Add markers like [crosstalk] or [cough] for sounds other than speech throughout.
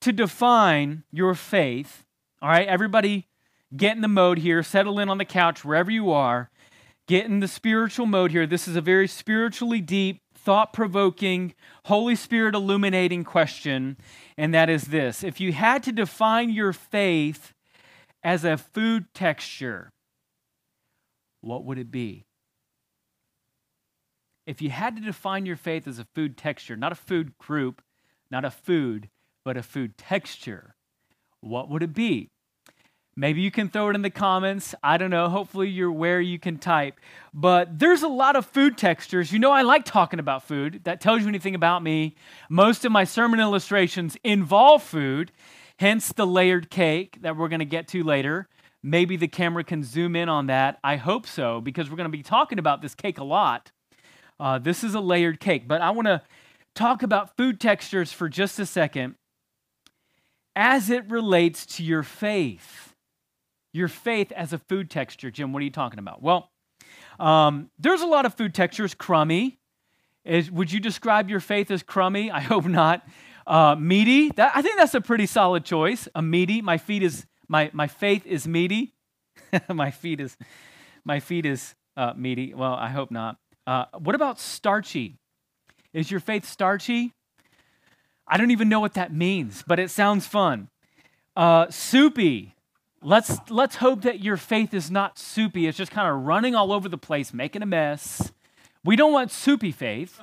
to define your faith, all right, everybody get in the mode here, settle in on the couch wherever you are, get in the spiritual mode here. This is a very spiritually deep, thought provoking, Holy Spirit illuminating question, and that is this If you had to define your faith as a food texture, what would it be? If you had to define your faith as a food texture, not a food group, not a food, but a food texture, what would it be? Maybe you can throw it in the comments. I don't know. Hopefully, you're where you can type. But there's a lot of food textures. You know, I like talking about food. That tells you anything about me. Most of my sermon illustrations involve food, hence the layered cake that we're going to get to later. Maybe the camera can zoom in on that. I hope so, because we're going to be talking about this cake a lot. Uh, this is a layered cake, but I want to talk about food textures for just a second as it relates to your faith. Your faith as a food texture. Jim, what are you talking about? Well, um, there's a lot of food textures. Crummy. Is, would you describe your faith as crummy? [laughs] I hope not. Uh, meaty. That, I think that's a pretty solid choice. A meaty. My feet is my my faith is meaty. [laughs] my feet is my feet is uh, meaty. Well, I hope not. Uh, what about starchy? Is your faith starchy? I don't even know what that means, but it sounds fun. Uh, soupy. Let's let's hope that your faith is not soupy. It's just kind of running all over the place, making a mess. We don't want soupy faith.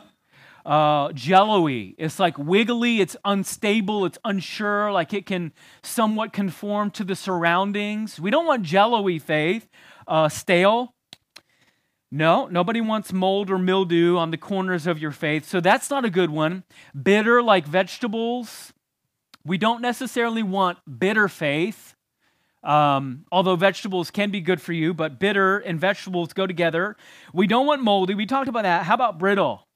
Uh, jello-y. It's like wiggly. It's unstable. It's unsure. Like it can somewhat conform to the surroundings. We don't want jello-y faith. Uh, stale. No, nobody wants mold or mildew on the corners of your faith, so that's not a good one. Bitter, like vegetables. We don't necessarily want bitter faith, um, although vegetables can be good for you, but bitter and vegetables go together. We don't want moldy. We talked about that. How about brittle?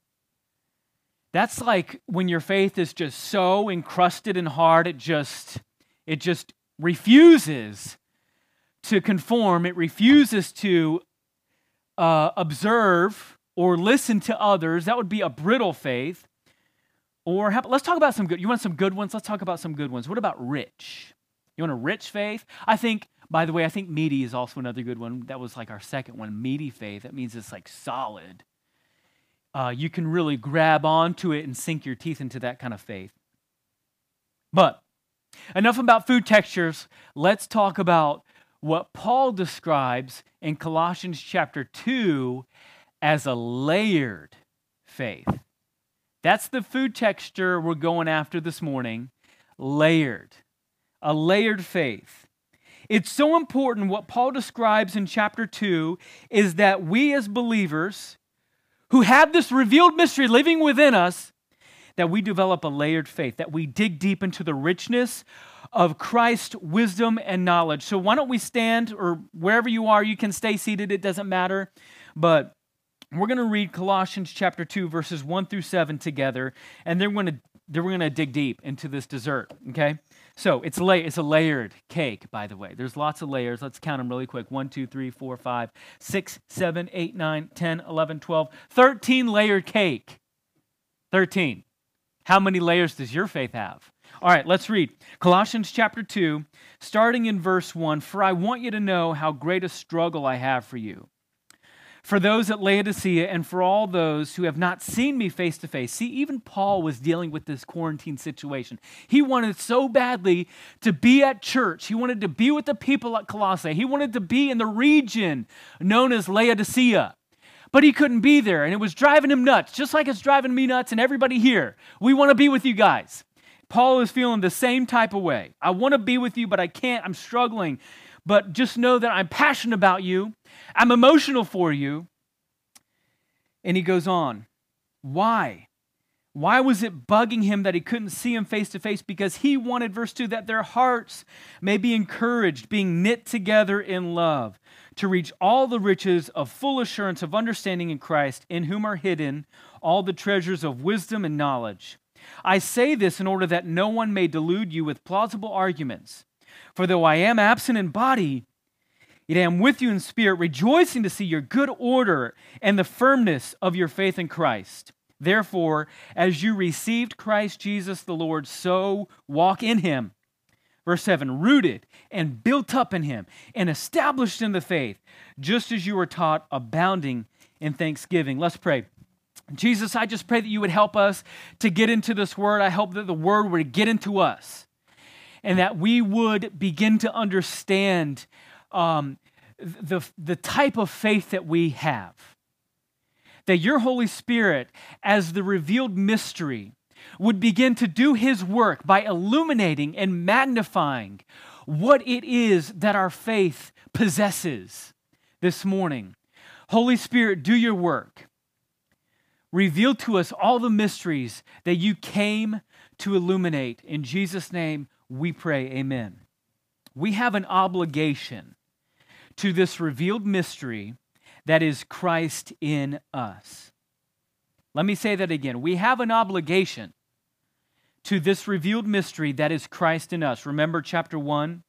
That's like when your faith is just so encrusted and hard, it just it just refuses to conform. It refuses to uh, observe or listen to others. That would be a brittle faith. Or how, let's talk about some good. You want some good ones? Let's talk about some good ones. What about rich? You want a rich faith? I think, by the way, I think meaty is also another good one. That was like our second one, meaty faith. That means it's like solid. Uh, you can really grab onto it and sink your teeth into that kind of faith. But enough about food textures. Let's talk about what Paul describes in Colossians chapter 2 as a layered faith. That's the food texture we're going after this morning. Layered. A layered faith. It's so important what Paul describes in chapter 2 is that we as believers who have this revealed mystery living within us, that we develop a layered faith, that we dig deep into the richness of Christ's wisdom and knowledge. So why don't we stand, or wherever you are, you can stay seated, it doesn't matter. But we're going to read Colossians chapter 2, verses 1 through 7 together, and then we're going to then we're going to dig deep into this dessert, okay? So it's, la- it's a layered cake, by the way. There's lots of layers. Let's count them really quick 1, 2, 3, 4, 5, 6, 7, 8, 9, 10, 11, 12, 13 layered cake. 13. How many layers does your faith have? All right, let's read Colossians chapter 2, starting in verse 1. For I want you to know how great a struggle I have for you. For those at Laodicea and for all those who have not seen me face to face. See, even Paul was dealing with this quarantine situation. He wanted so badly to be at church. He wanted to be with the people at Colossae. He wanted to be in the region known as Laodicea but he couldn't be there and it was driving him nuts just like it's driving me nuts and everybody here we want to be with you guys Paul is feeling the same type of way. I want to be with you, but I can't. I'm struggling. But just know that I'm passionate about you. I'm emotional for you. And he goes on. Why? Why was it bugging him that he couldn't see him face to face? Because he wanted, verse 2, that their hearts may be encouraged, being knit together in love, to reach all the riches of full assurance of understanding in Christ, in whom are hidden all the treasures of wisdom and knowledge. I say this in order that no one may delude you with plausible arguments. For though I am absent in body, yet I am with you in spirit, rejoicing to see your good order and the firmness of your faith in Christ. Therefore, as you received Christ Jesus the Lord, so walk in him. Verse 7 rooted and built up in him and established in the faith, just as you were taught, abounding in thanksgiving. Let's pray. Jesus, I just pray that you would help us to get into this word. I hope that the word would get into us and that we would begin to understand um, the, the type of faith that we have that your Holy Spirit, as the revealed mystery, would begin to do his work by illuminating and magnifying what it is that our faith possesses this morning. Holy Spirit, do your work. Reveal to us all the mysteries that you came to illuminate. In Jesus' name, we pray, Amen. We have an obligation to this revealed mystery that is Christ in us. Let me say that again. We have an obligation to this revealed mystery that is Christ in us. Remember chapter 1,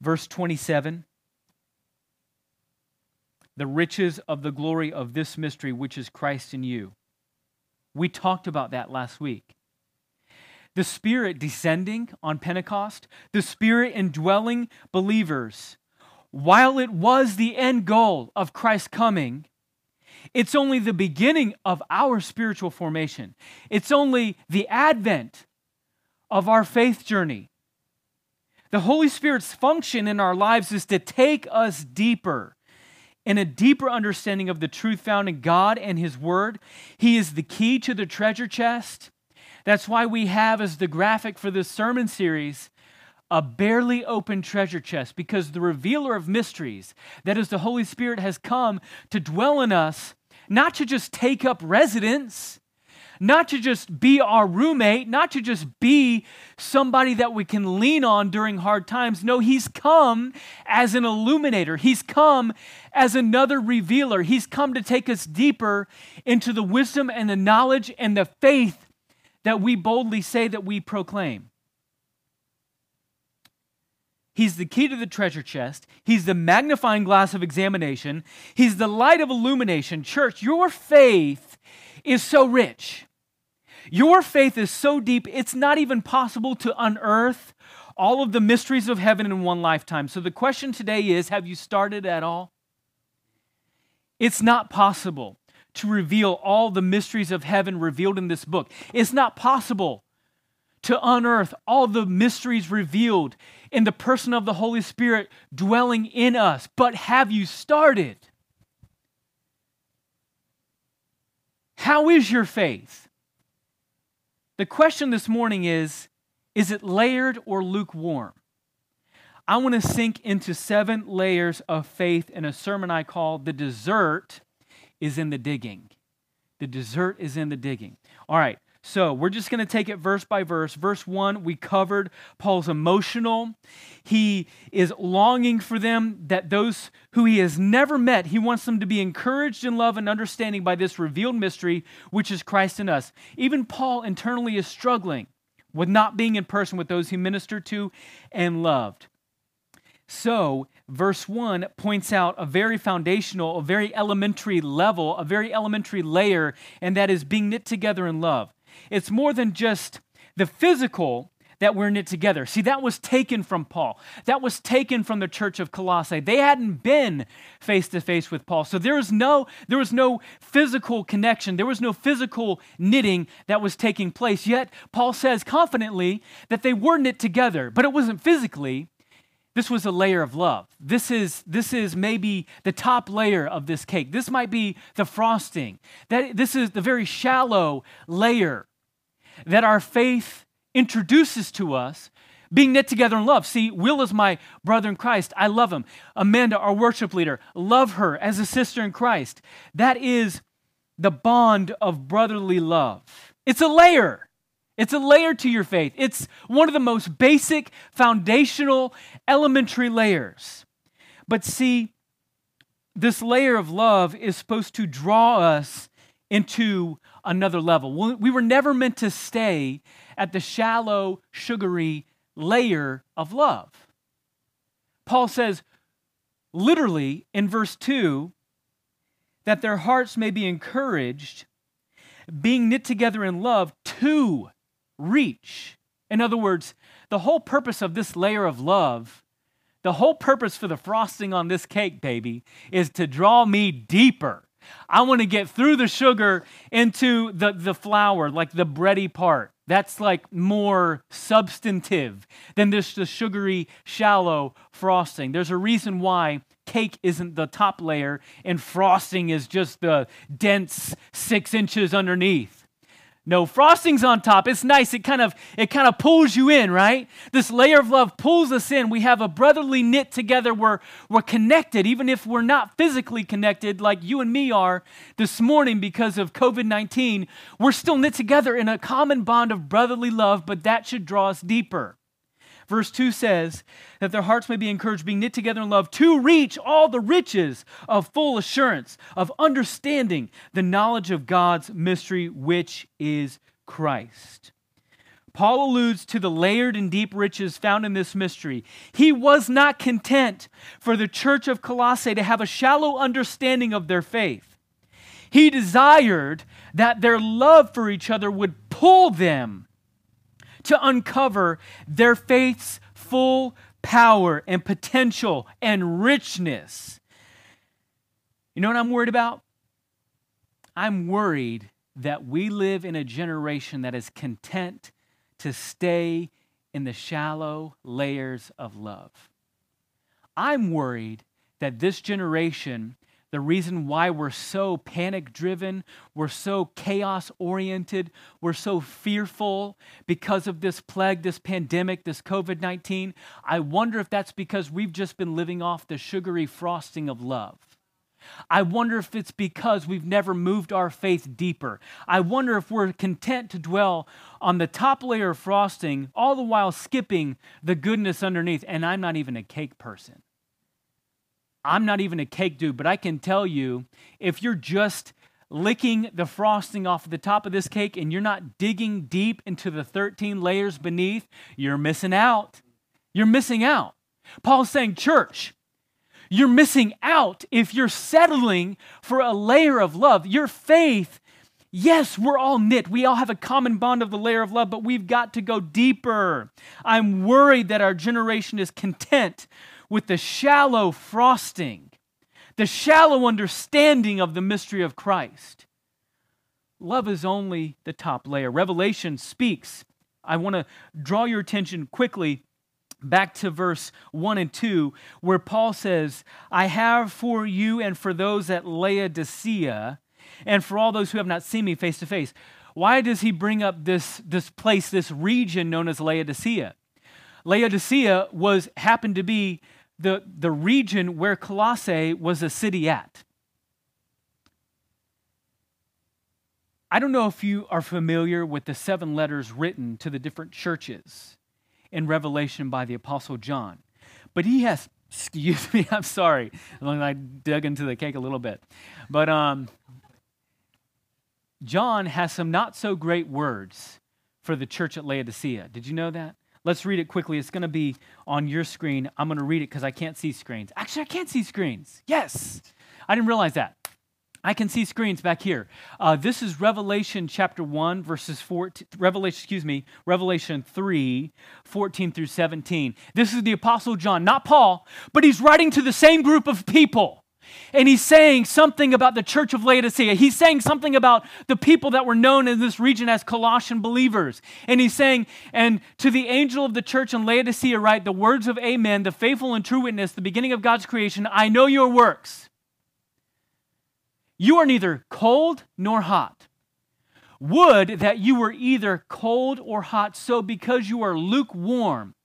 verse 27? The riches of the glory of this mystery, which is Christ in you. We talked about that last week. The Spirit descending on Pentecost, the Spirit indwelling believers while it was the end goal of Christ's coming, it's only the beginning of our spiritual formation. It's only the advent of our faith journey. The Holy Spirit's function in our lives is to take us deeper in a deeper understanding of the truth found in God and His Word. He is the key to the treasure chest. That's why we have as the graphic for this sermon series a barely open treasure chest because the revealer of mysteries, that is, the Holy Spirit, has come to dwell in us, not to just take up residence, not to just be our roommate, not to just be somebody that we can lean on during hard times. No, He's come as an illuminator, He's come as another revealer. He's come to take us deeper into the wisdom and the knowledge and the faith that we boldly say that we proclaim. He's the key to the treasure chest. He's the magnifying glass of examination. He's the light of illumination. Church, your faith is so rich. Your faith is so deep, it's not even possible to unearth all of the mysteries of heaven in one lifetime. So the question today is have you started at all? It's not possible to reveal all the mysteries of heaven revealed in this book. It's not possible to unearth all the mysteries revealed in the person of the Holy Spirit dwelling in us. But have you started? How is your faith? The question this morning is is it layered or lukewarm? I want to sink into seven layers of faith in a sermon I call The Dessert is in the Digging. The dessert is in the digging. All right, so we're just going to take it verse by verse. Verse 1, we covered Paul's emotional. He is longing for them, that those who he has never met, he wants them to be encouraged in love and understanding by this revealed mystery, which is Christ in us. Even Paul internally is struggling with not being in person with those he ministered to and loved. So, verse 1 points out a very foundational, a very elementary level, a very elementary layer, and that is being knit together in love. It's more than just the physical that we're knit together. See, that was taken from Paul. That was taken from the church of Colossae. They hadn't been face to face with Paul. So there was no there was no physical connection. There was no physical knitting that was taking place. Yet Paul says confidently that they were knit together, but it wasn't physically. This was a layer of love. This is this is maybe the top layer of this cake. This might be the frosting. That this is the very shallow layer that our faith introduces to us being knit together in love. See, Will is my brother in Christ. I love him. Amanda, our worship leader, love her as a sister in Christ. That is the bond of brotherly love. It's a layer. It's a layer to your faith. It's one of the most basic, foundational, elementary layers. But see, this layer of love is supposed to draw us into another level. We were never meant to stay at the shallow, sugary layer of love. Paul says, literally in verse 2, that their hearts may be encouraged, being knit together in love to reach. In other words, the whole purpose of this layer of love, the whole purpose for the frosting on this cake, baby, is to draw me deeper. I want to get through the sugar into the, the flour, like the bready part. That's like more substantive than this the sugary, shallow frosting. There's a reason why cake isn't the top layer and frosting is just the dense six inches underneath. No frosting's on top. It's nice. It kind of it kind of pulls you in, right? This layer of love pulls us in. We have a brotherly knit together. We're we're connected, even if we're not physically connected like you and me are this morning because of COVID-19. We're still knit together in a common bond of brotherly love, but that should draw us deeper. Verse 2 says that their hearts may be encouraged, being knit together in love, to reach all the riches of full assurance, of understanding the knowledge of God's mystery, which is Christ. Paul alludes to the layered and deep riches found in this mystery. He was not content for the church of Colossae to have a shallow understanding of their faith. He desired that their love for each other would pull them to uncover their faith's full power and potential and richness. You know what I'm worried about? I'm worried that we live in a generation that is content to stay in the shallow layers of love. I'm worried that this generation the reason why we're so panic driven, we're so chaos oriented, we're so fearful because of this plague, this pandemic, this COVID 19. I wonder if that's because we've just been living off the sugary frosting of love. I wonder if it's because we've never moved our faith deeper. I wonder if we're content to dwell on the top layer of frosting, all the while skipping the goodness underneath. And I'm not even a cake person. I'm not even a cake dude, but I can tell you if you're just licking the frosting off the top of this cake and you're not digging deep into the 13 layers beneath, you're missing out. You're missing out. Paul's saying, church, you're missing out if you're settling for a layer of love. Your faith, yes, we're all knit. We all have a common bond of the layer of love, but we've got to go deeper. I'm worried that our generation is content with the shallow frosting, the shallow understanding of the mystery of Christ. Love is only the top layer. Revelation speaks. I want to draw your attention quickly back to verse 1 and 2, where Paul says, I have for you and for those at Laodicea, and for all those who have not seen me face to face. Why does he bring up this, this place, this region known as Laodicea? Laodicea was happened to be the, the region where Colossae was a city at. I don't know if you are familiar with the seven letters written to the different churches in Revelation by the Apostle John, but he has, excuse me, [laughs] I'm sorry, I dug into the cake a little bit, but um, John has some not so great words for the church at Laodicea. Did you know that? Let's read it quickly. It's going to be on your screen. I'm going to read it because I can't see screens. Actually, I can't see screens. Yes. I didn't realize that. I can see screens back here. Uh, this is Revelation chapter 1, verses 14, Revelation, excuse me, Revelation 3, 14 through 17. This is the Apostle John, not Paul, but he's writing to the same group of people. And he's saying something about the church of Laodicea. He's saying something about the people that were known in this region as Colossian believers. And he's saying, and to the angel of the church in Laodicea, write the words of Amen, the faithful and true witness, the beginning of God's creation. I know your works. You are neither cold nor hot. Would that you were either cold or hot. So because you are lukewarm,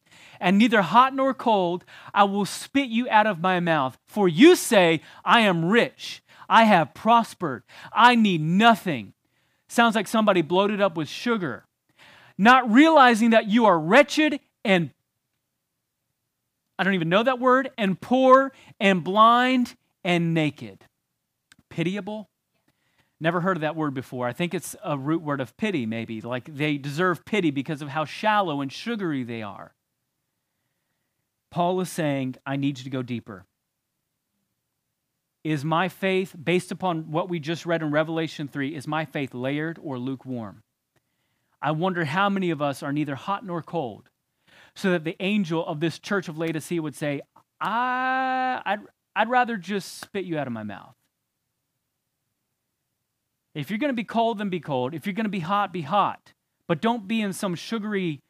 and neither hot nor cold, I will spit you out of my mouth. For you say, I am rich, I have prospered, I need nothing, sounds like somebody bloated up with sugar, not realizing that you are wretched and I don't even know that word, and poor and blind and naked. Pitiable? Never heard of that word before. I think it's a root word of pity, maybe. Like they deserve pity because of how shallow and sugary they are. Paul is saying, I need you to go deeper. Is my faith, based upon what we just read in Revelation 3, is my faith layered or lukewarm? I wonder how many of us are neither hot nor cold, so that the angel of this church of Laodicea would say, I, I'd, I'd rather just spit you out of my mouth. If you're going to be cold, then be cold. If you're going to be hot, be hot. But don't be in some sugary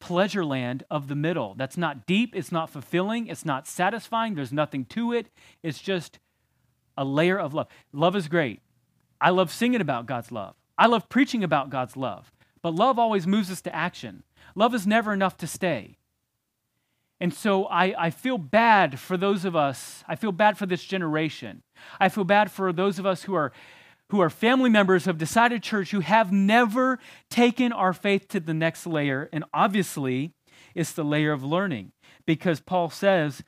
pleasure land of the middle. That's not deep, it's not fulfilling, it's not satisfying, there's nothing to it. It's just a layer of love. Love is great. I love singing about God's love. I love preaching about God's love. But love always moves us to action. Love is never enough to stay. And so I, I feel bad for those of us, I feel bad for this generation. I feel bad for those of us who are who are family members of Decided Church who have never taken our faith to the next layer. And obviously, it's the layer of learning because Paul says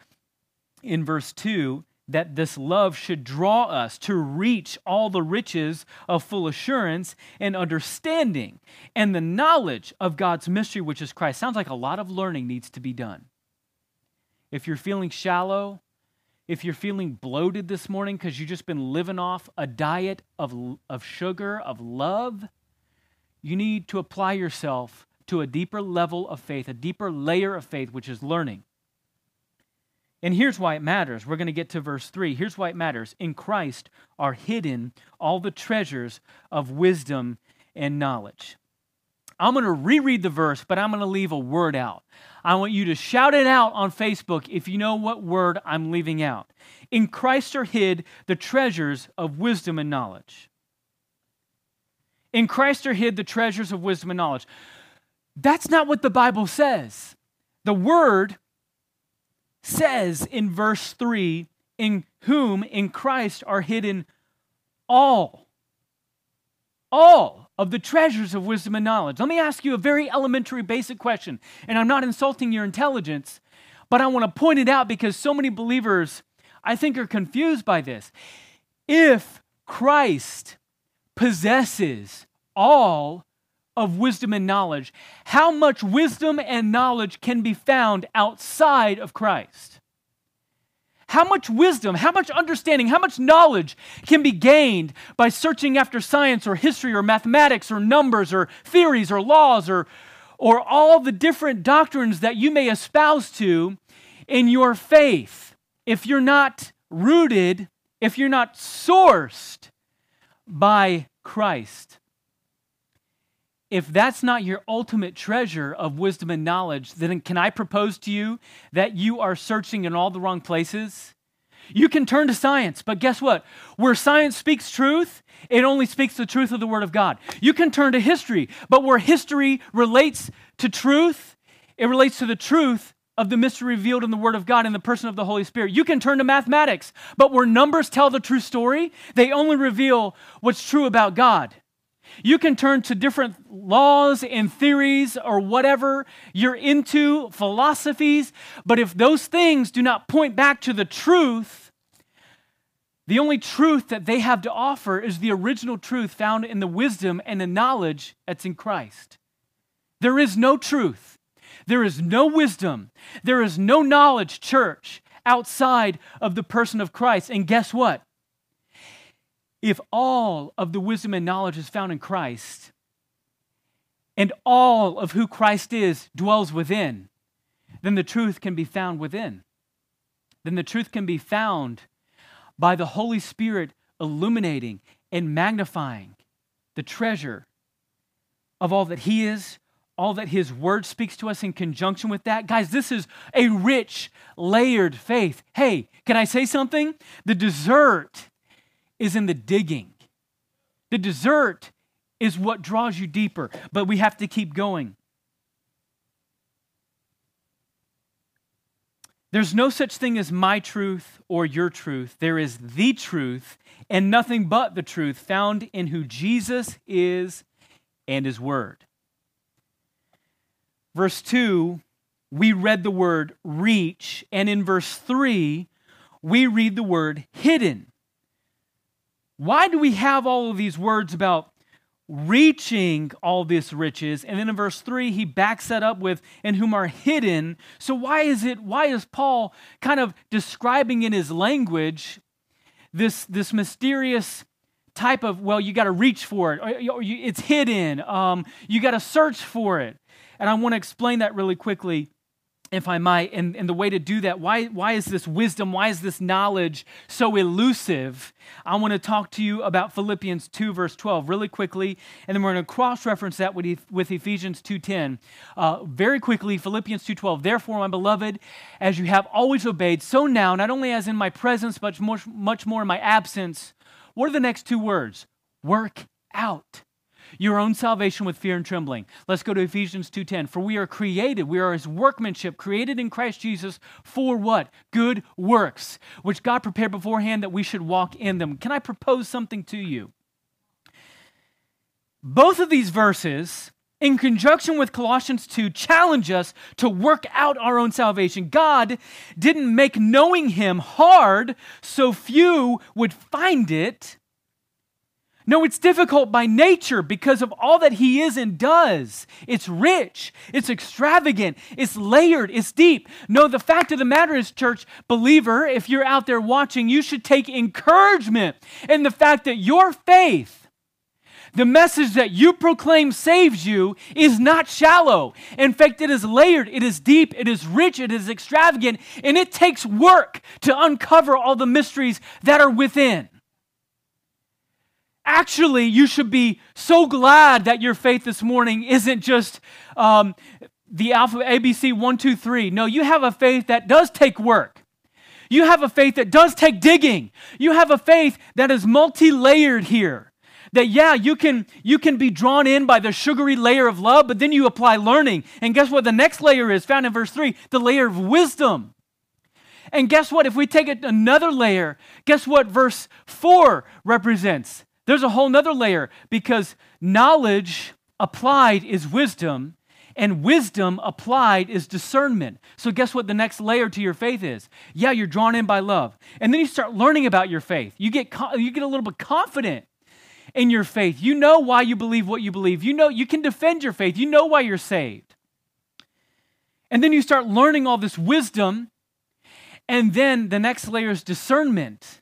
in verse 2 that this love should draw us to reach all the riches of full assurance and understanding and the knowledge of God's mystery, which is Christ. Sounds like a lot of learning needs to be done. If you're feeling shallow, if you're feeling bloated this morning because you've just been living off a diet of, of sugar, of love, you need to apply yourself to a deeper level of faith, a deeper layer of faith, which is learning. And here's why it matters. We're going to get to verse 3. Here's why it matters. In Christ are hidden all the treasures of wisdom and knowledge. I'm going to reread the verse, but I'm going to leave a word out. I want you to shout it out on Facebook if you know what word I'm leaving out. In Christ are hid the treasures of wisdom and knowledge. In Christ are hid the treasures of wisdom and knowledge. That's not what the Bible says. The word says in verse 3 in whom in Christ are hidden all, all of the treasures of wisdom and knowledge. Let me ask you a very elementary, basic question. And I'm not insulting your intelligence, but I want to point it out because so many believers, I think, are confused by this. If Christ possesses all of wisdom and knowledge, how much wisdom and knowledge can be found outside of Christ? How much wisdom, how much understanding, how much knowledge can be gained by searching after science or history or mathematics or numbers or theories or laws or, or all the different doctrines that you may espouse to in your faith if you're not rooted, if you're not sourced by Christ? If that's not your ultimate treasure of wisdom and knowledge, then can I propose to you that you are searching in all the wrong places? You can turn to science, but guess what? Where science speaks truth, it only speaks the truth of the Word of God. You can turn to history, but where history relates to truth, it relates to the truth of the mystery revealed in the Word of God in the person of the Holy Spirit. You can turn to mathematics, but where numbers tell the true story, they only reveal what's true about God. You can turn to different laws and theories or whatever you're into, philosophies, but if those things do not point back to the truth, the only truth that they have to offer is the original truth found in the wisdom and the knowledge that's in Christ. There is no truth, there is no wisdom, there is no knowledge, church, outside of the person of Christ. And guess what? If all of the wisdom and knowledge is found in Christ, and all of who Christ is dwells within, then the truth can be found within. Then the truth can be found by the Holy Spirit illuminating and magnifying the treasure of all that He is, all that His Word speaks to us in conjunction with that. Guys, this is a rich, layered faith. Hey, can I say something? The dessert is in the digging. The dessert is what draws you deeper, but we have to keep going. There's no such thing as my truth or your truth. There is the truth and nothing but the truth found in who Jesus is and his word. Verse 2, we read the word reach, and in verse 3, we read the word hidden. Why do we have all of these words about reaching all this riches? And then in verse 3 he backs that up with in whom are hidden. So why is it why is paul kind of describing in his language this this mysterious type of well you got to reach for it. It's hidden. Um, you got to search for it. And i want to explain that really quickly if I might, and, and the way to do that, why, why is this wisdom, why is this knowledge so elusive? I want to talk to you about Philippians 2, verse 12, really quickly, and then we're going to cross-reference that with, with Ephesians 2.10. Uh, very quickly, Philippians 2.12, Therefore, my beloved, as you have always obeyed, so now, not only as in my presence, but much, much more in my absence, what are the next two words? Work out your own salvation with fear and trembling. Let's go to Ephesians 2:10. For we are created, we are his workmanship, created in Christ Jesus for what? Good works, which God prepared beforehand that we should walk in them. Can I propose something to you? Both of these verses in conjunction with Colossians 2, challenge us to work out our own salvation. God didn't make knowing Him hard so few would find it. No, it's difficult by nature because of all that he is and does. It's rich, it's extravagant, it's layered, it's deep. No, the fact of the matter is, church believer, if you're out there watching, you should take encouragement in the fact that your faith, the message that you proclaim saves you, is not shallow. In fact, it is layered, it is deep, it is rich, it is extravagant, and it takes work to uncover all the mysteries that are within. Actually, you should be so glad that your faith this morning isn't just um, the alphabet ABC one, two, three. No, you have a faith that does take work. You have a faith that does take digging. You have a faith that is multi layered here. That, yeah, you can, you can be drawn in by the sugary layer of love, but then you apply learning. And guess what the next layer is? Found in verse 3 the layer of wisdom. And guess what? If we take it another layer, guess what verse 4 represents? There's a whole nother layer because knowledge applied is wisdom, and wisdom applied is discernment. So, guess what the next layer to your faith is? Yeah, you're drawn in by love. And then you start learning about your faith. You get, you get a little bit confident in your faith. You know why you believe what you believe. You know you can defend your faith. You know why you're saved. And then you start learning all this wisdom. And then the next layer is discernment.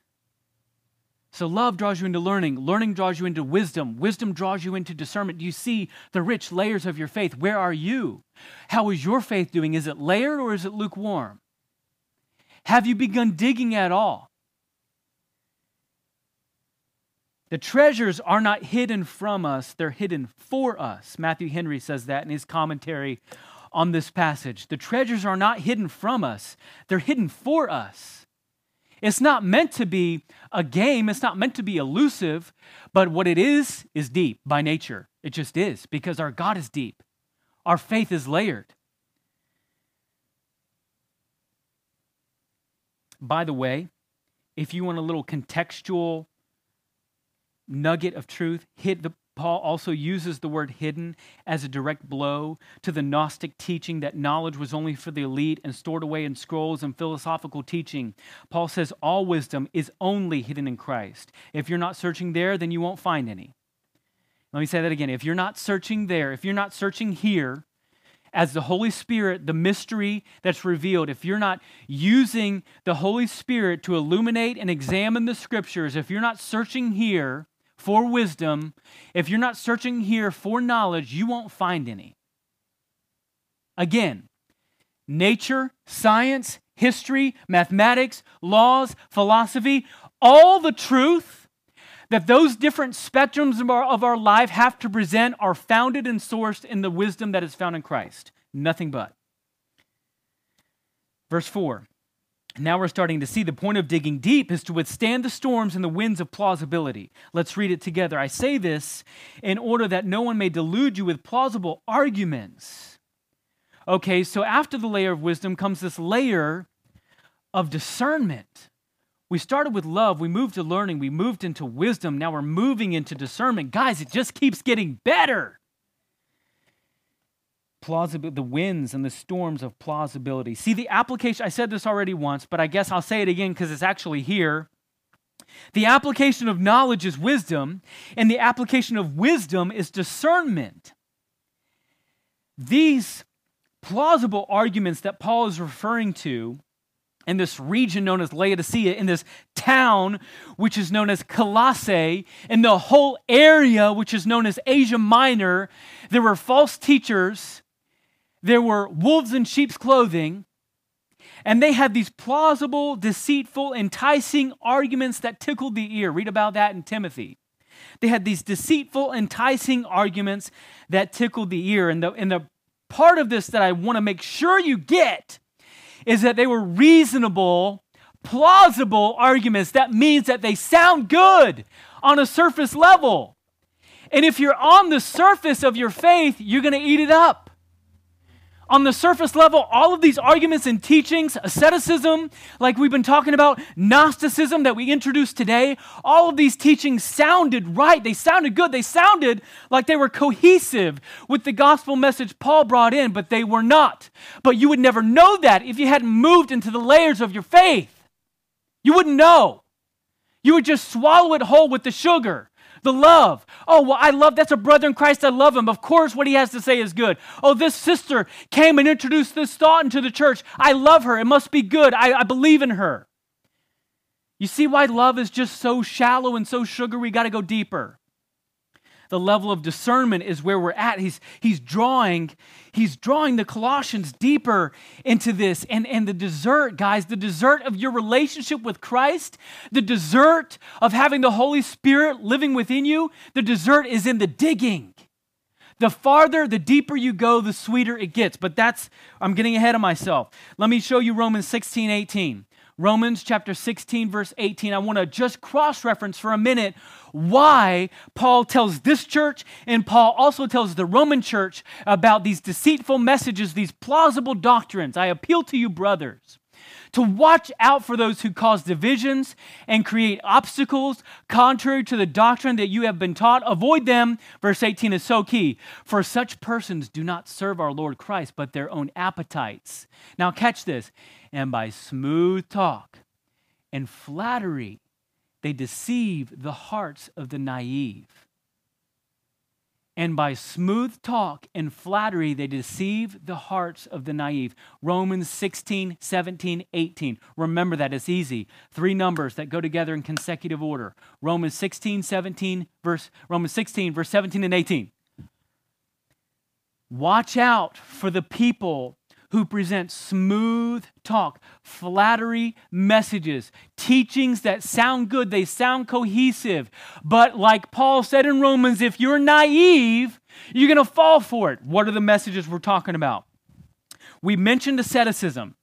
So, love draws you into learning. Learning draws you into wisdom. Wisdom draws you into discernment. Do you see the rich layers of your faith? Where are you? How is your faith doing? Is it layered or is it lukewarm? Have you begun digging at all? The treasures are not hidden from us, they're hidden for us. Matthew Henry says that in his commentary on this passage. The treasures are not hidden from us, they're hidden for us. It's not meant to be a game, it's not meant to be elusive, but what it is, is deep by nature. It just is because our God is deep, our faith is layered. By the way, if you want a little contextual nugget of truth, hit the Paul also uses the word hidden as a direct blow to the Gnostic teaching that knowledge was only for the elite and stored away in scrolls and philosophical teaching. Paul says all wisdom is only hidden in Christ. If you're not searching there, then you won't find any. Let me say that again. If you're not searching there, if you're not searching here, as the Holy Spirit, the mystery that's revealed, if you're not using the Holy Spirit to illuminate and examine the scriptures, if you're not searching here, for wisdom, if you're not searching here for knowledge, you won't find any. Again, nature, science, history, mathematics, laws, philosophy, all the truth that those different spectrums of our, of our life have to present are founded and sourced in the wisdom that is found in Christ. Nothing but. Verse 4 now we're starting to see the point of digging deep is to withstand the storms and the winds of plausibility. Let's read it together. I say this in order that no one may delude you with plausible arguments. Okay, so after the layer of wisdom comes this layer of discernment. We started with love, we moved to learning, we moved into wisdom, now we're moving into discernment. Guys, it just keeps getting better. Plausibility, the winds and the storms of plausibility. See, the application, I said this already once, but I guess I'll say it again because it's actually here. The application of knowledge is wisdom, and the application of wisdom is discernment. These plausible arguments that Paul is referring to in this region known as Laodicea, in this town which is known as Colossae, in the whole area which is known as Asia Minor, there were false teachers, there were wolves in sheep's clothing, and they had these plausible, deceitful, enticing arguments that tickled the ear. Read about that in Timothy. They had these deceitful, enticing arguments that tickled the ear. And the, and the part of this that I want to make sure you get is that they were reasonable, plausible arguments. That means that they sound good on a surface level. And if you're on the surface of your faith, you're going to eat it up on the surface level, all of these arguments and teachings, asceticism, like we've been talking about, Gnosticism that we introduced today, all of these teachings sounded right. They sounded good. They sounded like they were cohesive with the gospel message Paul brought in, but they were not. But you would never know that if you hadn't moved into the layers of your faith. You wouldn't know. You would just swallow it whole with the sugar. The love. Oh, well, I love, that's a brother in Christ. I love him. Of course, what he has to say is good. Oh, this sister came and introduced this thought into the church. I love her. It must be good. I, I believe in her. You see why love is just so shallow and so sugary? We got to go deeper the level of discernment is where we're at. He's, he's drawing, he's drawing the Colossians deeper into this. And, and the dessert, guys, the dessert of your relationship with Christ, the dessert of having the Holy Spirit living within you, the dessert is in the digging. The farther, the deeper you go, the sweeter it gets. But that's, I'm getting ahead of myself. Let me show you Romans 16, 18. Romans chapter 16, verse 18. I want to just cross reference for a minute why Paul tells this church and Paul also tells the Roman church about these deceitful messages, these plausible doctrines. I appeal to you, brothers, to watch out for those who cause divisions and create obstacles contrary to the doctrine that you have been taught. Avoid them. Verse 18 is so key. For such persons do not serve our Lord Christ, but their own appetites. Now, catch this and by smooth talk and flattery, they deceive the hearts of the naive. And by smooth talk and flattery, they deceive the hearts of the naive. Romans 16, 17, 18. Remember that, it's easy. Three numbers that go together in consecutive order. Romans 16, 17, verse, Romans 16, verse 17 and 18. Watch out for the people who present smooth talk, flattery messages, teachings that sound good, they sound cohesive. But like Paul said in Romans, if you're naive, you're going to fall for it. What are the messages we're talking about? We mentioned asceticism.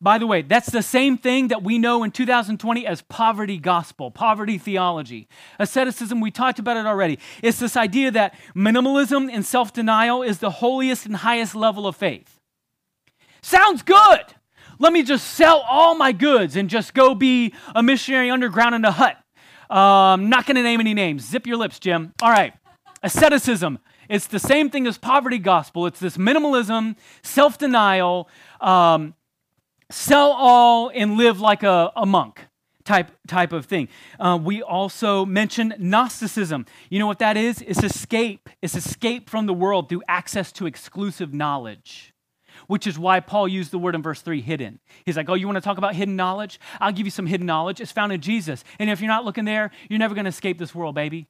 By the way, that's the same thing that we know in 2020 as poverty gospel, poverty theology. Asceticism, we talked about it already. It's this idea that minimalism and self denial is the holiest and highest level of faith. Sounds good. Let me just sell all my goods and just go be a missionary underground in a hut. Um, not going to name any names. Zip your lips, Jim. All right. Asceticism. It's the same thing as poverty gospel. It's this minimalism, self denial, um, sell all and live like a, a monk type, type of thing. Uh, we also mentioned Gnosticism. You know what that is? It's escape. It's escape from the world through access to exclusive knowledge which is why Paul used the word in verse 3 hidden. He's like, Oh, you want to talk about hidden knowledge? I'll give you some hidden knowledge. It's found in Jesus. And if you're not looking there, you're never going to escape this world, baby.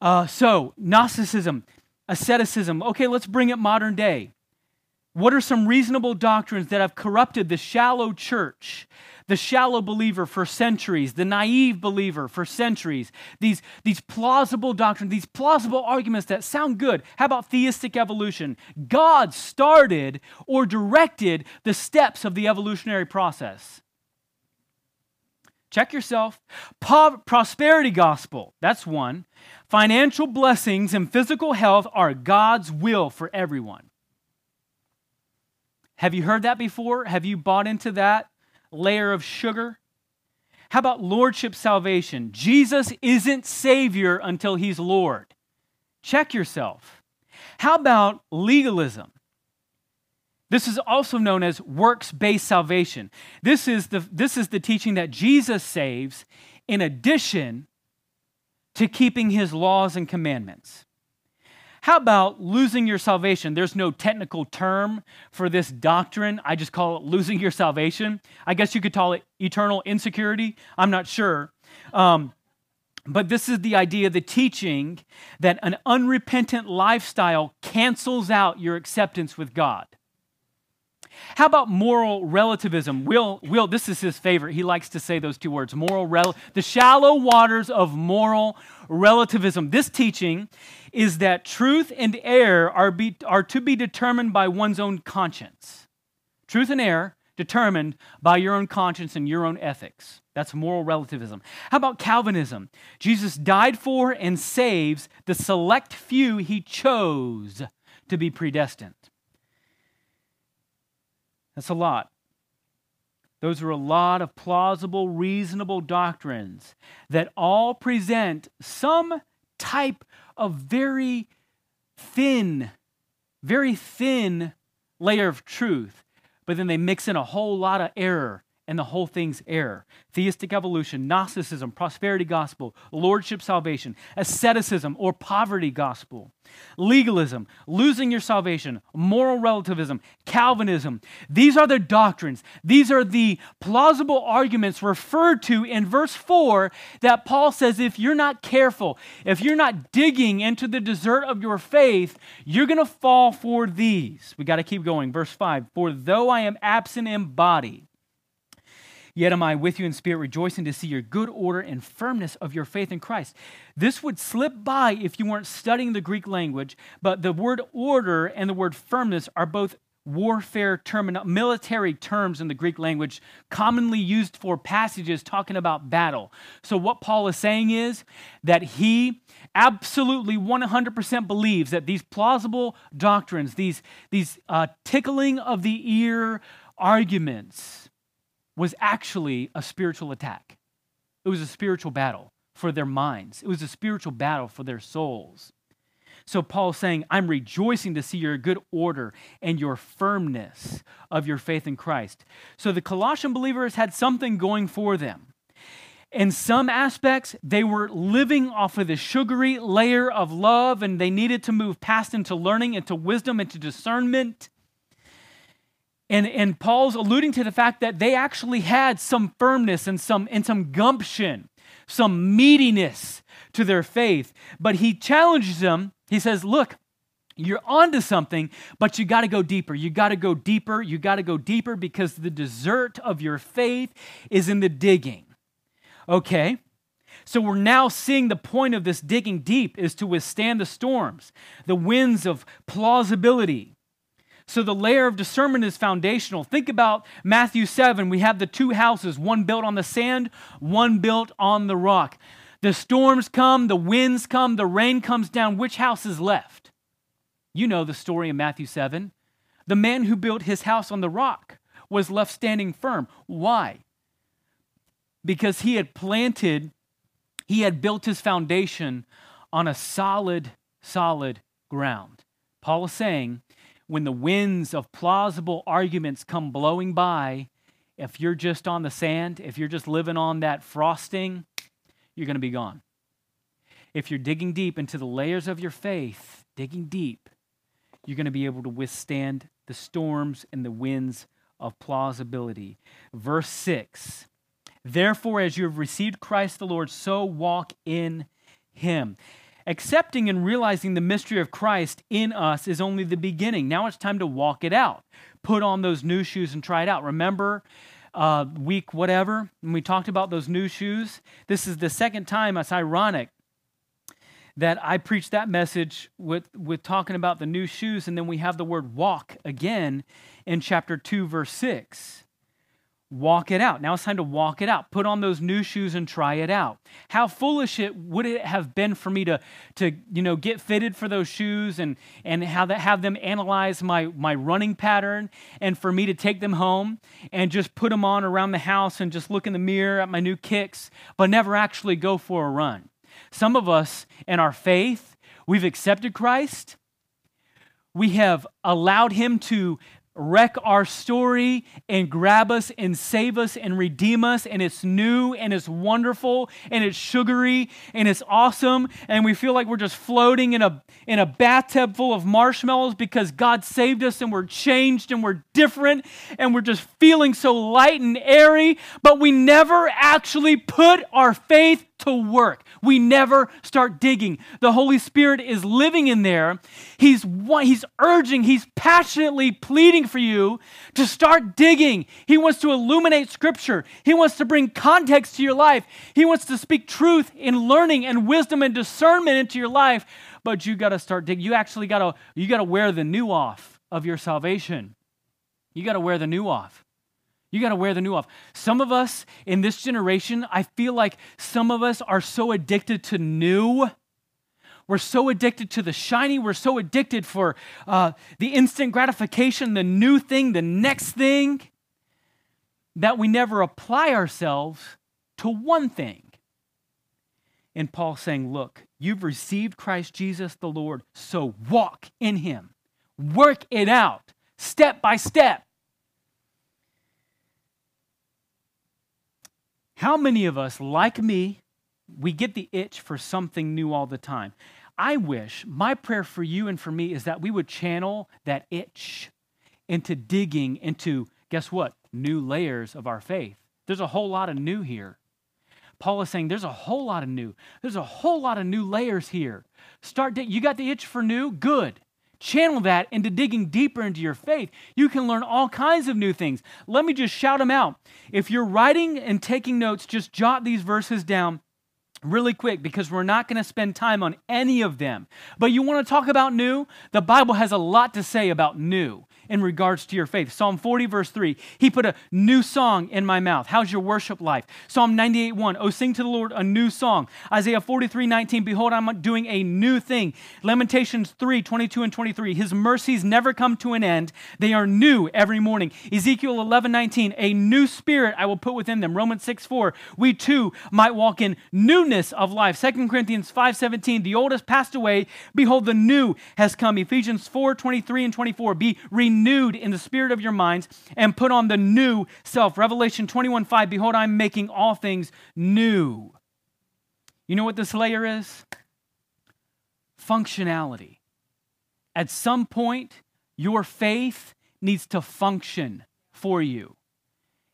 Uh, so, Gnosticism, asceticism. Okay, let's bring it modern day. What are some reasonable doctrines that have corrupted the shallow church the shallow believer for centuries, the naive believer for centuries, these, these plausible doctrines, these plausible arguments that sound good. How about theistic evolution? God started or directed the steps of the evolutionary process. Check yourself. Po- prosperity gospel, that's one. Financial blessings and physical health are God's will for everyone. Have you heard that before? Have you bought into that layer of sugar? How about lordship salvation? Jesus isn't Savior until He's Lord. Check yourself. How about legalism? This is also known as works based salvation. This is, the, this is the teaching that Jesus saves in addition to keeping his laws and commandments. How about losing your salvation? There's no technical term for this doctrine. I just call it losing your salvation. I guess you could call it eternal insecurity. I'm not sure. Um, but this is the idea, the teaching that an unrepentant lifestyle cancels out your acceptance with God. How about moral relativism? Will, Will, this is his favorite. He likes to say those two words moral rel- the shallow waters of moral relativism. This teaching is that truth and error are, be, are to be determined by one's own conscience. Truth and error determined by your own conscience and your own ethics. That's moral relativism. How about Calvinism? Jesus died for and saves the select few he chose to be predestined. That's a lot. Those are a lot of plausible, reasonable doctrines that all present some type of very thin, very thin layer of truth, but then they mix in a whole lot of error and the whole thing's error. Theistic evolution, Gnosticism, prosperity gospel, lordship salvation, asceticism or poverty gospel, legalism, losing your salvation, moral relativism, Calvinism. These are the doctrines. These are the plausible arguments referred to in verse 4 that Paul says if you're not careful, if you're not digging into the dessert of your faith, you're going to fall for these. We got to keep going. Verse 5 For though I am absent in body, Yet am I with you in spirit, rejoicing to see your good order and firmness of your faith in Christ. This would slip by if you weren't studying the Greek language, but the word order and the word firmness are both warfare term, military terms in the Greek language, commonly used for passages talking about battle. So, what Paul is saying is that he absolutely 100% believes that these plausible doctrines, these, these uh, tickling of the ear arguments, was actually a spiritual attack. It was a spiritual battle for their minds, it was a spiritual battle for their souls. So Paul's saying, I'm rejoicing to see your good order and your firmness of your faith in Christ. So the Colossian believers had something going for them. In some aspects, they were living off of the sugary layer of love and they needed to move past into learning, into wisdom, into discernment. And, and Paul's alluding to the fact that they actually had some firmness and some, and some gumption, some meatiness to their faith. But he challenges them. He says, Look, you're onto something, but you got to go deeper. You got to go deeper. You got to go deeper because the dessert of your faith is in the digging. Okay? So we're now seeing the point of this digging deep is to withstand the storms, the winds of plausibility, so the layer of discernment is foundational. Think about Matthew 7. We have the two houses, one built on the sand, one built on the rock. The storms come, the winds come, the rain comes down. Which house is left? You know the story in Matthew 7. The man who built his house on the rock was left standing firm. Why? Because he had planted, he had built his foundation on a solid, solid ground. Paul is saying when the winds of plausible arguments come blowing by, if you're just on the sand, if you're just living on that frosting, you're going to be gone. If you're digging deep into the layers of your faith, digging deep, you're going to be able to withstand the storms and the winds of plausibility. Verse 6 Therefore, as you have received Christ the Lord, so walk in him. Accepting and realizing the mystery of Christ in us is only the beginning. Now it's time to walk it out. Put on those new shoes and try it out. Remember, uh, week whatever, when we talked about those new shoes? This is the second time, it's ironic that I preached that message with, with talking about the new shoes, and then we have the word walk again in chapter 2, verse 6. Walk it out. Now it's time to walk it out. Put on those new shoes and try it out. How foolish it would it have been for me to, to you know, get fitted for those shoes and, and have, that, have them analyze my, my running pattern and for me to take them home and just put them on around the house and just look in the mirror at my new kicks, but never actually go for a run. Some of us in our faith, we've accepted Christ. We have allowed him to wreck our story and grab us and save us and redeem us. And it's new and it's wonderful and it's sugary and it's awesome. And we feel like we're just floating in a in a bathtub full of marshmallows because God saved us and we're changed and we're different and we're just feeling so light and airy. But we never actually put our faith to work. We never start digging. The Holy Spirit is living in there. He's, he's urging, he's passionately pleading for you to start digging. He wants to illuminate Scripture, he wants to bring context to your life, he wants to speak truth in learning and wisdom and discernment into your life. But you got to start digging. You actually got to you got to wear the new off of your salvation. You got to wear the new off. You got to wear the new off. Some of us in this generation, I feel like some of us are so addicted to new. We're so addicted to the shiny. We're so addicted for uh, the instant gratification, the new thing, the next thing, that we never apply ourselves to one thing. And Paul saying, Look, you've received Christ Jesus the Lord, so walk in him. Work it out step by step. How many of us, like me, we get the itch for something new all the time? I wish, my prayer for you and for me is that we would channel that itch into digging into, guess what? New layers of our faith. There's a whole lot of new here. Paul is saying there's a whole lot of new. There's a whole lot of new layers here. Start, you got the itch for new? Good channel that into digging deeper into your faith. You can learn all kinds of new things. Let me just shout them out. If you're writing and taking notes, just jot these verses down really quick because we're not going to spend time on any of them. But you want to talk about new? The Bible has a lot to say about new in regards to your faith. Psalm 40, verse 3, He put a new song in my mouth. How's your worship life? Psalm 98, 1, Oh, sing to the Lord a new song. Isaiah 43, 19, Behold, I'm doing a new thing. Lamentations 3, 22 and 23, His mercies never come to an end. They are new every morning. Ezekiel 11, 19, A new spirit I will put within them. Romans 6, 4, We too might walk in newness of life. 2 Corinthians 5, 17, The old has passed away. Behold, the new has come. Ephesians 4, 23 and 24, Be renewed renewed in the spirit of your minds and put on the new self. Revelation 21 5, behold, I'm making all things new. You know what this layer is? Functionality. At some point, your faith needs to function for you.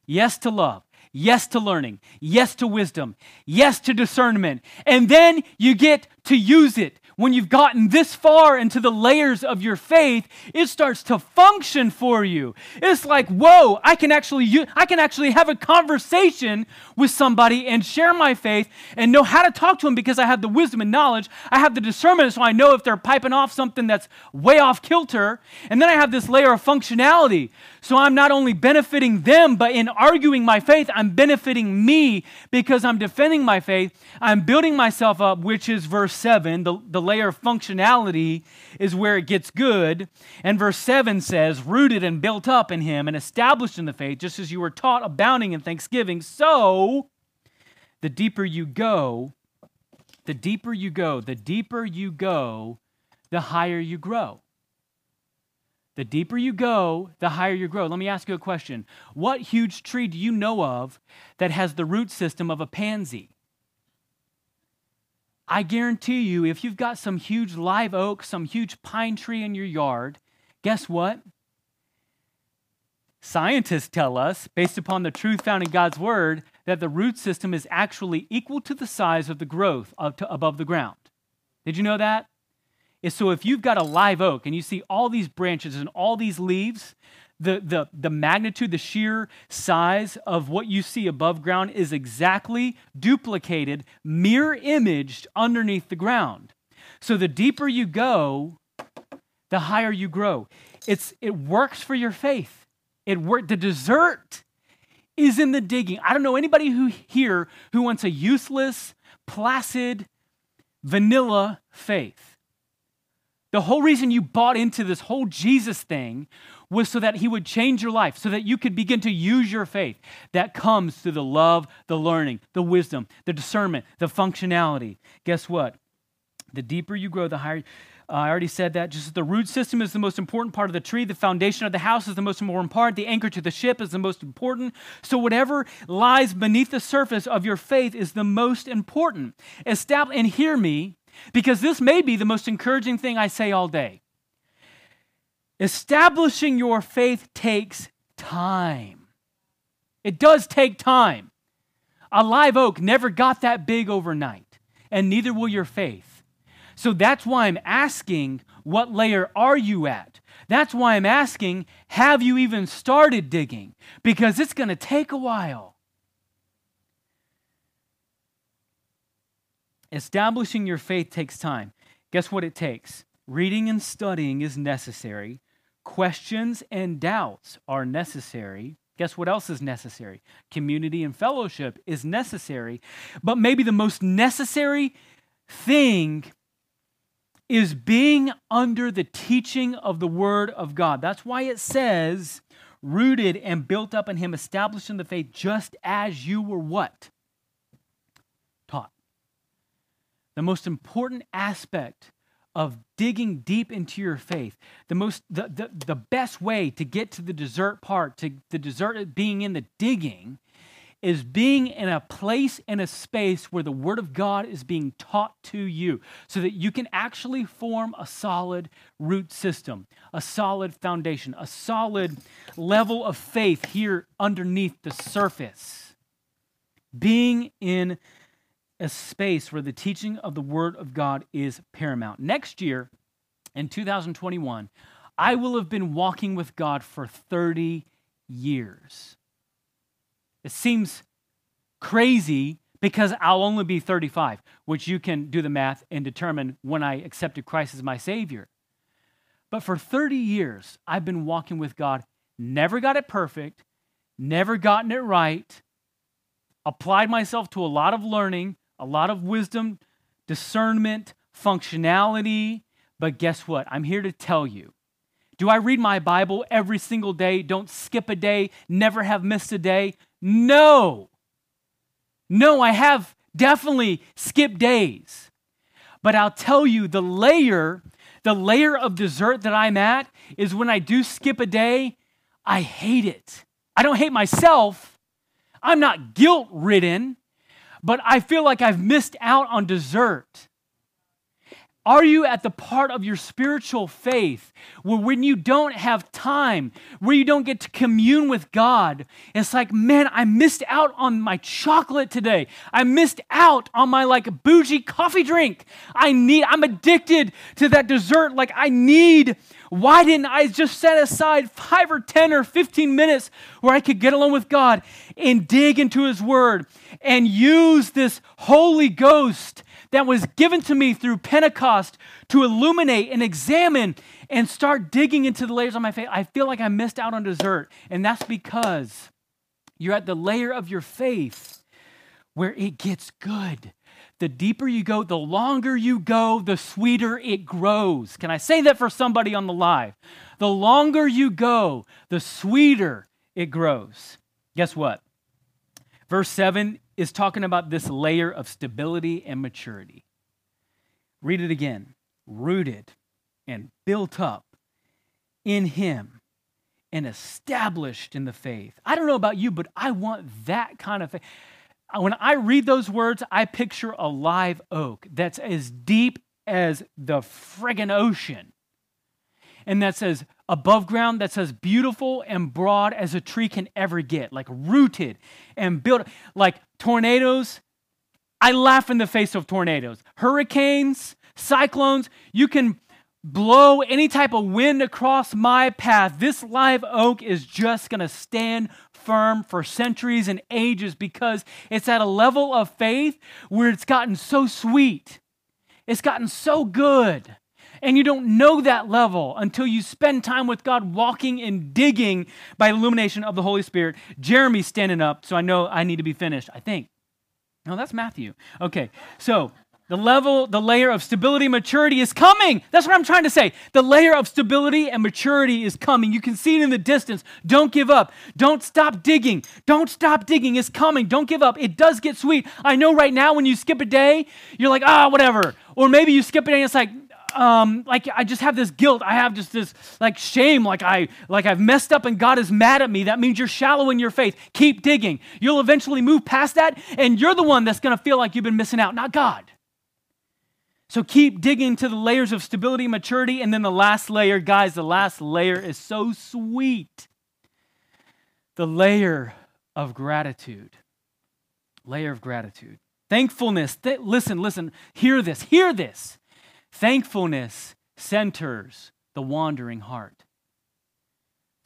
Yes to love. Yes to learning. Yes to wisdom. Yes to discernment. And then you get to use it when you've gotten this far into the layers of your faith, it starts to function for you. It's like, whoa, I can actually I can actually have a conversation with somebody and share my faith and know how to talk to them because I have the wisdom and knowledge. I have the discernment so I know if they're piping off something that's way off kilter. And then I have this layer of functionality. So I'm not only benefiting them, but in arguing my faith, I'm benefiting me because I'm defending my faith. I'm building myself up, which is verse 7, the, the layer of functionality is where it gets good. And verse 7 says, rooted and built up in him and established in the faith, just as you were taught, abounding in thanksgiving. So, the deeper you go, the deeper you go, the deeper you go, the higher you grow. The deeper you go, the higher you grow. Let me ask you a question. What huge tree do you know of that has the root system of a pansy? I guarantee you, if you've got some huge live oak, some huge pine tree in your yard, guess what? Scientists tell us, based upon the truth found in God's word, that the root system is actually equal to the size of the growth above the ground. Did you know that? so if you've got a live oak and you see all these branches and all these leaves, the, the, the magnitude, the sheer size of what you see above ground is exactly duplicated, mirror imaged underneath the ground. So the deeper you go, the higher you grow. It's, it works for your faith. It work, the dessert is in the digging. I don't know anybody who here who wants a useless, placid, vanilla faith. The whole reason you bought into this whole Jesus thing was so that he would change your life, so that you could begin to use your faith. That comes through the love, the learning, the wisdom, the discernment, the functionality. Guess what? The deeper you grow, the higher. Uh, I already said that. Just the root system is the most important part of the tree. The foundation of the house is the most important part. The anchor to the ship is the most important. So, whatever lies beneath the surface of your faith is the most important. Establish, and hear me, because this may be the most encouraging thing I say all day. Establishing your faith takes time. It does take time. A live oak never got that big overnight, and neither will your faith. So that's why I'm asking, what layer are you at? That's why I'm asking, have you even started digging? Because it's going to take a while. Establishing your faith takes time. Guess what it takes? Reading and studying is necessary. Questions and doubts are necessary. Guess what else is necessary? Community and fellowship is necessary. But maybe the most necessary thing is being under the teaching of the Word of God. That's why it says, rooted and built up in Him, established in the faith, just as you were what? Taught. The most important aspect of digging deep into your faith. The most the, the, the best way to get to the dessert part, to the dessert being in the digging, is being in a place in a space where the word of God is being taught to you so that you can actually form a solid root system, a solid foundation, a solid level of faith here underneath the surface. Being in a space where the teaching of the Word of God is paramount. Next year, in 2021, I will have been walking with God for 30 years. It seems crazy because I'll only be 35, which you can do the math and determine when I accepted Christ as my Savior. But for 30 years, I've been walking with God, never got it perfect, never gotten it right, applied myself to a lot of learning, a lot of wisdom, discernment, functionality. But guess what? I'm here to tell you. Do I read my Bible every single day? Don't skip a day, never have missed a day? No. No, I have definitely skipped days. But I'll tell you the layer, the layer of dessert that I'm at is when I do skip a day, I hate it. I don't hate myself. I'm not guilt ridden but I feel like I've missed out on dessert. Are you at the part of your spiritual faith where when you don't have time, where you don't get to commune with God, it's like, man, I missed out on my chocolate today. I missed out on my like bougie coffee drink. I need, I'm addicted to that dessert. Like, I need, why didn't I just set aside five or 10 or 15 minutes where I could get along with God and dig into His Word and use this Holy Ghost? That was given to me through Pentecost to illuminate and examine and start digging into the layers of my faith, I feel like I missed out on dessert. And that's because you're at the layer of your faith where it gets good. The deeper you go, the longer you go, the sweeter it grows. Can I say that for somebody on the live? The longer you go, the sweeter it grows. Guess what? Verse 7 is talking about this layer of stability and maturity. Read it again rooted and built up in Him and established in the faith. I don't know about you, but I want that kind of faith. When I read those words, I picture a live oak that's as deep as the friggin' ocean and that says above ground, that says beautiful and broad as a tree can ever get, like rooted and built, like tornadoes. I laugh in the face of tornadoes. Hurricanes, cyclones, you can blow any type of wind across my path. This live oak is just going to stand firm for centuries and ages because it's at a level of faith where it's gotten so sweet. It's gotten so good And you don't know that level until you spend time with God walking and digging by illumination of the Holy Spirit. Jeremy's standing up, so I know I need to be finished, I think. No, that's Matthew. Okay, so the level, the layer of stability, maturity is coming. That's what I'm trying to say. The layer of stability and maturity is coming. You can see it in the distance. Don't give up. Don't stop digging. Don't stop digging. It's coming. Don't give up. It does get sweet. I know right now when you skip a day, you're like, ah, whatever. Or maybe you skip a day and it's like, um, like I just have this guilt. I have just this like shame, like I like I've messed up and God is mad at me. That means you're shallow in your faith. Keep digging. You'll eventually move past that, and you're the one that's gonna feel like you've been missing out, not God. So keep digging to the layers of stability, maturity, and then the last layer, guys, the last layer is so sweet. The layer of gratitude. Layer of gratitude. Thankfulness. Th- listen, listen, hear this, hear this. Thankfulness centers the wandering heart.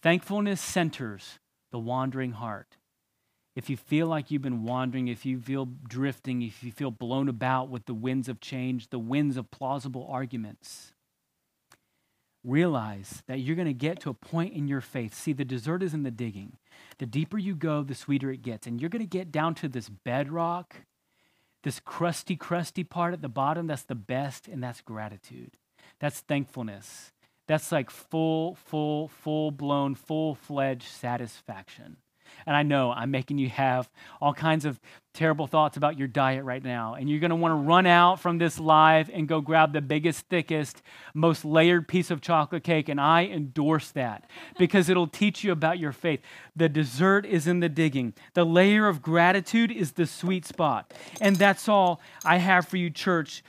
Thankfulness centers the wandering heart if you feel like you've been wandering, if you feel drifting, if you feel blown about with the winds of change, the winds of plausible arguments, realize that you're going to get to a point in your faith. See, the dessert is in the digging. The deeper you go, the sweeter it gets. And you're going to get down to this bedrock, this crusty, crusty part at the bottom. That's the best, and that's gratitude. That's thankfulness. That's like full, full, full blown, full fledged satisfaction. And I know I'm making you have all kinds of terrible thoughts about your diet right now. And you're going to want to run out from this live and go grab the biggest, thickest, most layered piece of chocolate cake. And I endorse that because it'll teach you about your faith. The dessert is in the digging, the layer of gratitude is the sweet spot. And that's all I have for you, church.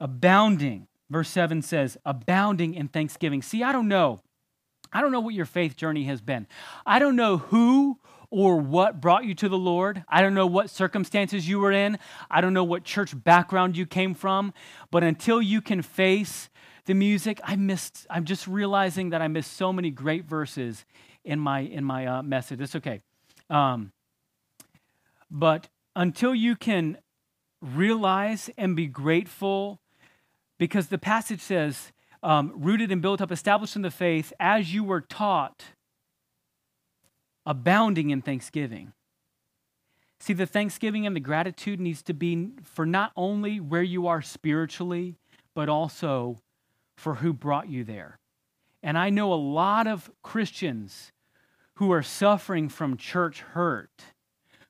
Abounding. Verse 7 says, abounding in thanksgiving. See, I don't know. I don't know what your faith journey has been. I don't know who or what brought you to the Lord. I don't know what circumstances you were in. I don't know what church background you came from. But until you can face the music, I missed, I'm just realizing that I missed so many great verses in my, in my uh, message. It's okay. Um, but until you can realize and be grateful, because the passage says, um, rooted and built up, established in the faith, as you were taught abounding in thanksgiving. See, the thanksgiving and the gratitude needs to be for not only where you are spiritually, but also for who brought you there. And I know a lot of Christians who are suffering from church hurt,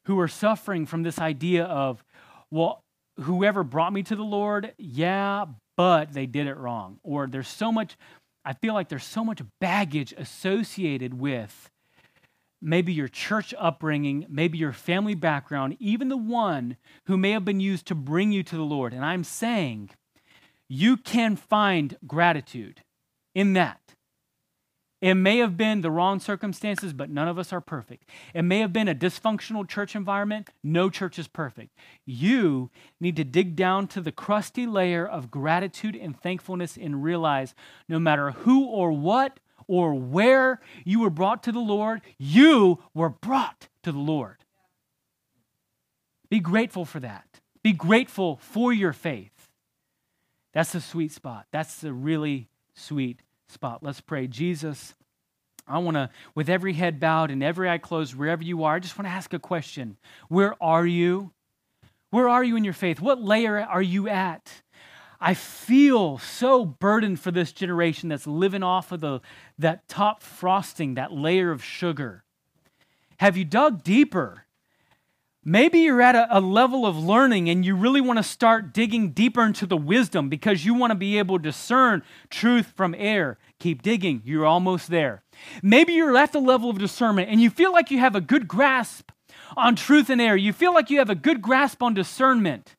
who are suffering from this idea of, well, whoever brought me to the Lord, yeah, but they did it wrong. Or there's so much, I feel like there's so much baggage associated with maybe your church upbringing, maybe your family background, even the one who may have been used to bring you to the Lord. And I'm saying you can find gratitude in that. It may have been the wrong circumstances, but none of us are perfect. It may have been a dysfunctional church environment. No church is perfect. You need to dig down to the crusty layer of gratitude and thankfulness and realize no matter who or what or where you were brought to the Lord, you were brought to the Lord. Be grateful for that. Be grateful for your faith. That's the sweet spot. That's the really sweet spot. Let's pray. Jesus, I want to, with every head bowed and every eye closed, wherever you are, I just want to ask a question. Where are you? Where are you in your faith? What layer are you at? I feel so burdened for this generation that's living off of the, that top frosting, that layer of sugar. Have you dug deeper? Maybe you're at a, a, level of learning and you really want to start digging deeper into the wisdom because you want to be able to discern truth from error. Keep digging, you're almost there. Maybe you're at the level of discernment and you feel like you have a good grasp on truth and error. You feel like you have a good grasp on discernment.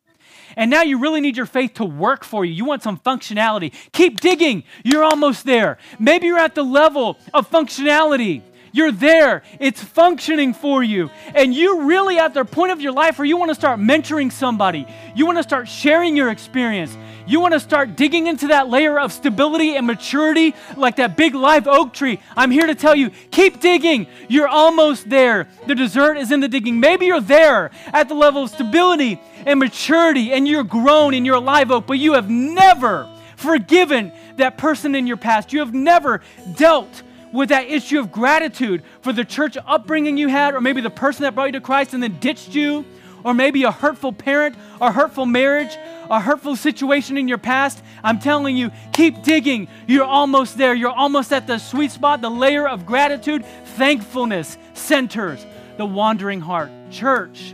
And now you really need your faith to work for you. You want some functionality. Keep digging. You're almost there. Maybe you're at the level of functionality. You're there. It's functioning for you. And you really at the point of your life where you want to start mentoring somebody. You want to start sharing your experience. You want to start digging into that layer of stability and maturity like that big live oak tree. I'm here to tell you keep digging. You're almost there. The dessert is in the digging. Maybe you're there at the level of stability and maturity and you're grown and you're a live oak, but you have never forgiven that person in your past. You have never dealt with that issue of gratitude for the church upbringing you had, or maybe the person that brought you to Christ and then ditched you, or maybe a hurtful parent, a hurtful marriage, a hurtful situation in your past, I'm telling you, keep digging. You're almost there. You're almost at the sweet spot. The layer of gratitude, thankfulness centers the wandering heart. Church,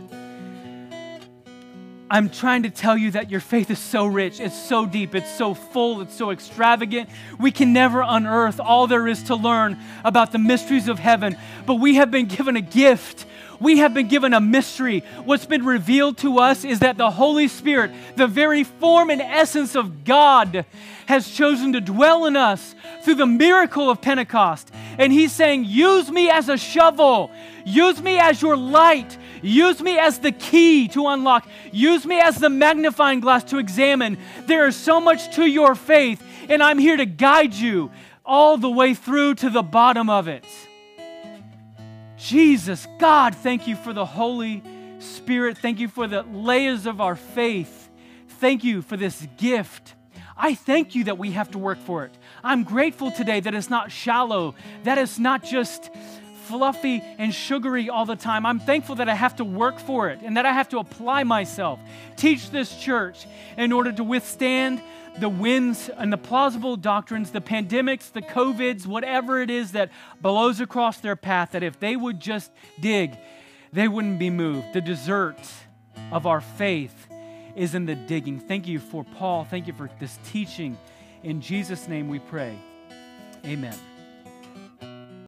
I'm trying to tell you that your faith is so rich, it's so deep, it's so full, it's so extravagant. We can never unearth all there is to learn about the mysteries of heaven, but we have been given a gift. We have been given a mystery. What's been revealed to us is that the Holy Spirit, the very form and essence of God, has chosen to dwell in us through the miracle of Pentecost. And He's saying, Use me as a shovel, use me as your light, Use me as the key to unlock. Use me as the magnifying glass to examine. There is so much to your faith, and I'm here to guide you all the way through to the bottom of it. Jesus, God, thank you for the Holy Spirit. Thank you for the layers of our faith. Thank you for this gift. I thank you that we have to work for it. I'm grateful today that it's not shallow, that it's not just fluffy and sugary all the time. I'm thankful that I have to work for it and that I have to apply myself. Teach this church in order to withstand the winds and the plausible doctrines, the pandemics, the COVIDs, whatever it is that blows across their path, that if they would just dig, they wouldn't be moved. The dessert of our faith is in the digging. Thank you for Paul. Thank you for this teaching. In Jesus' name we pray. Amen.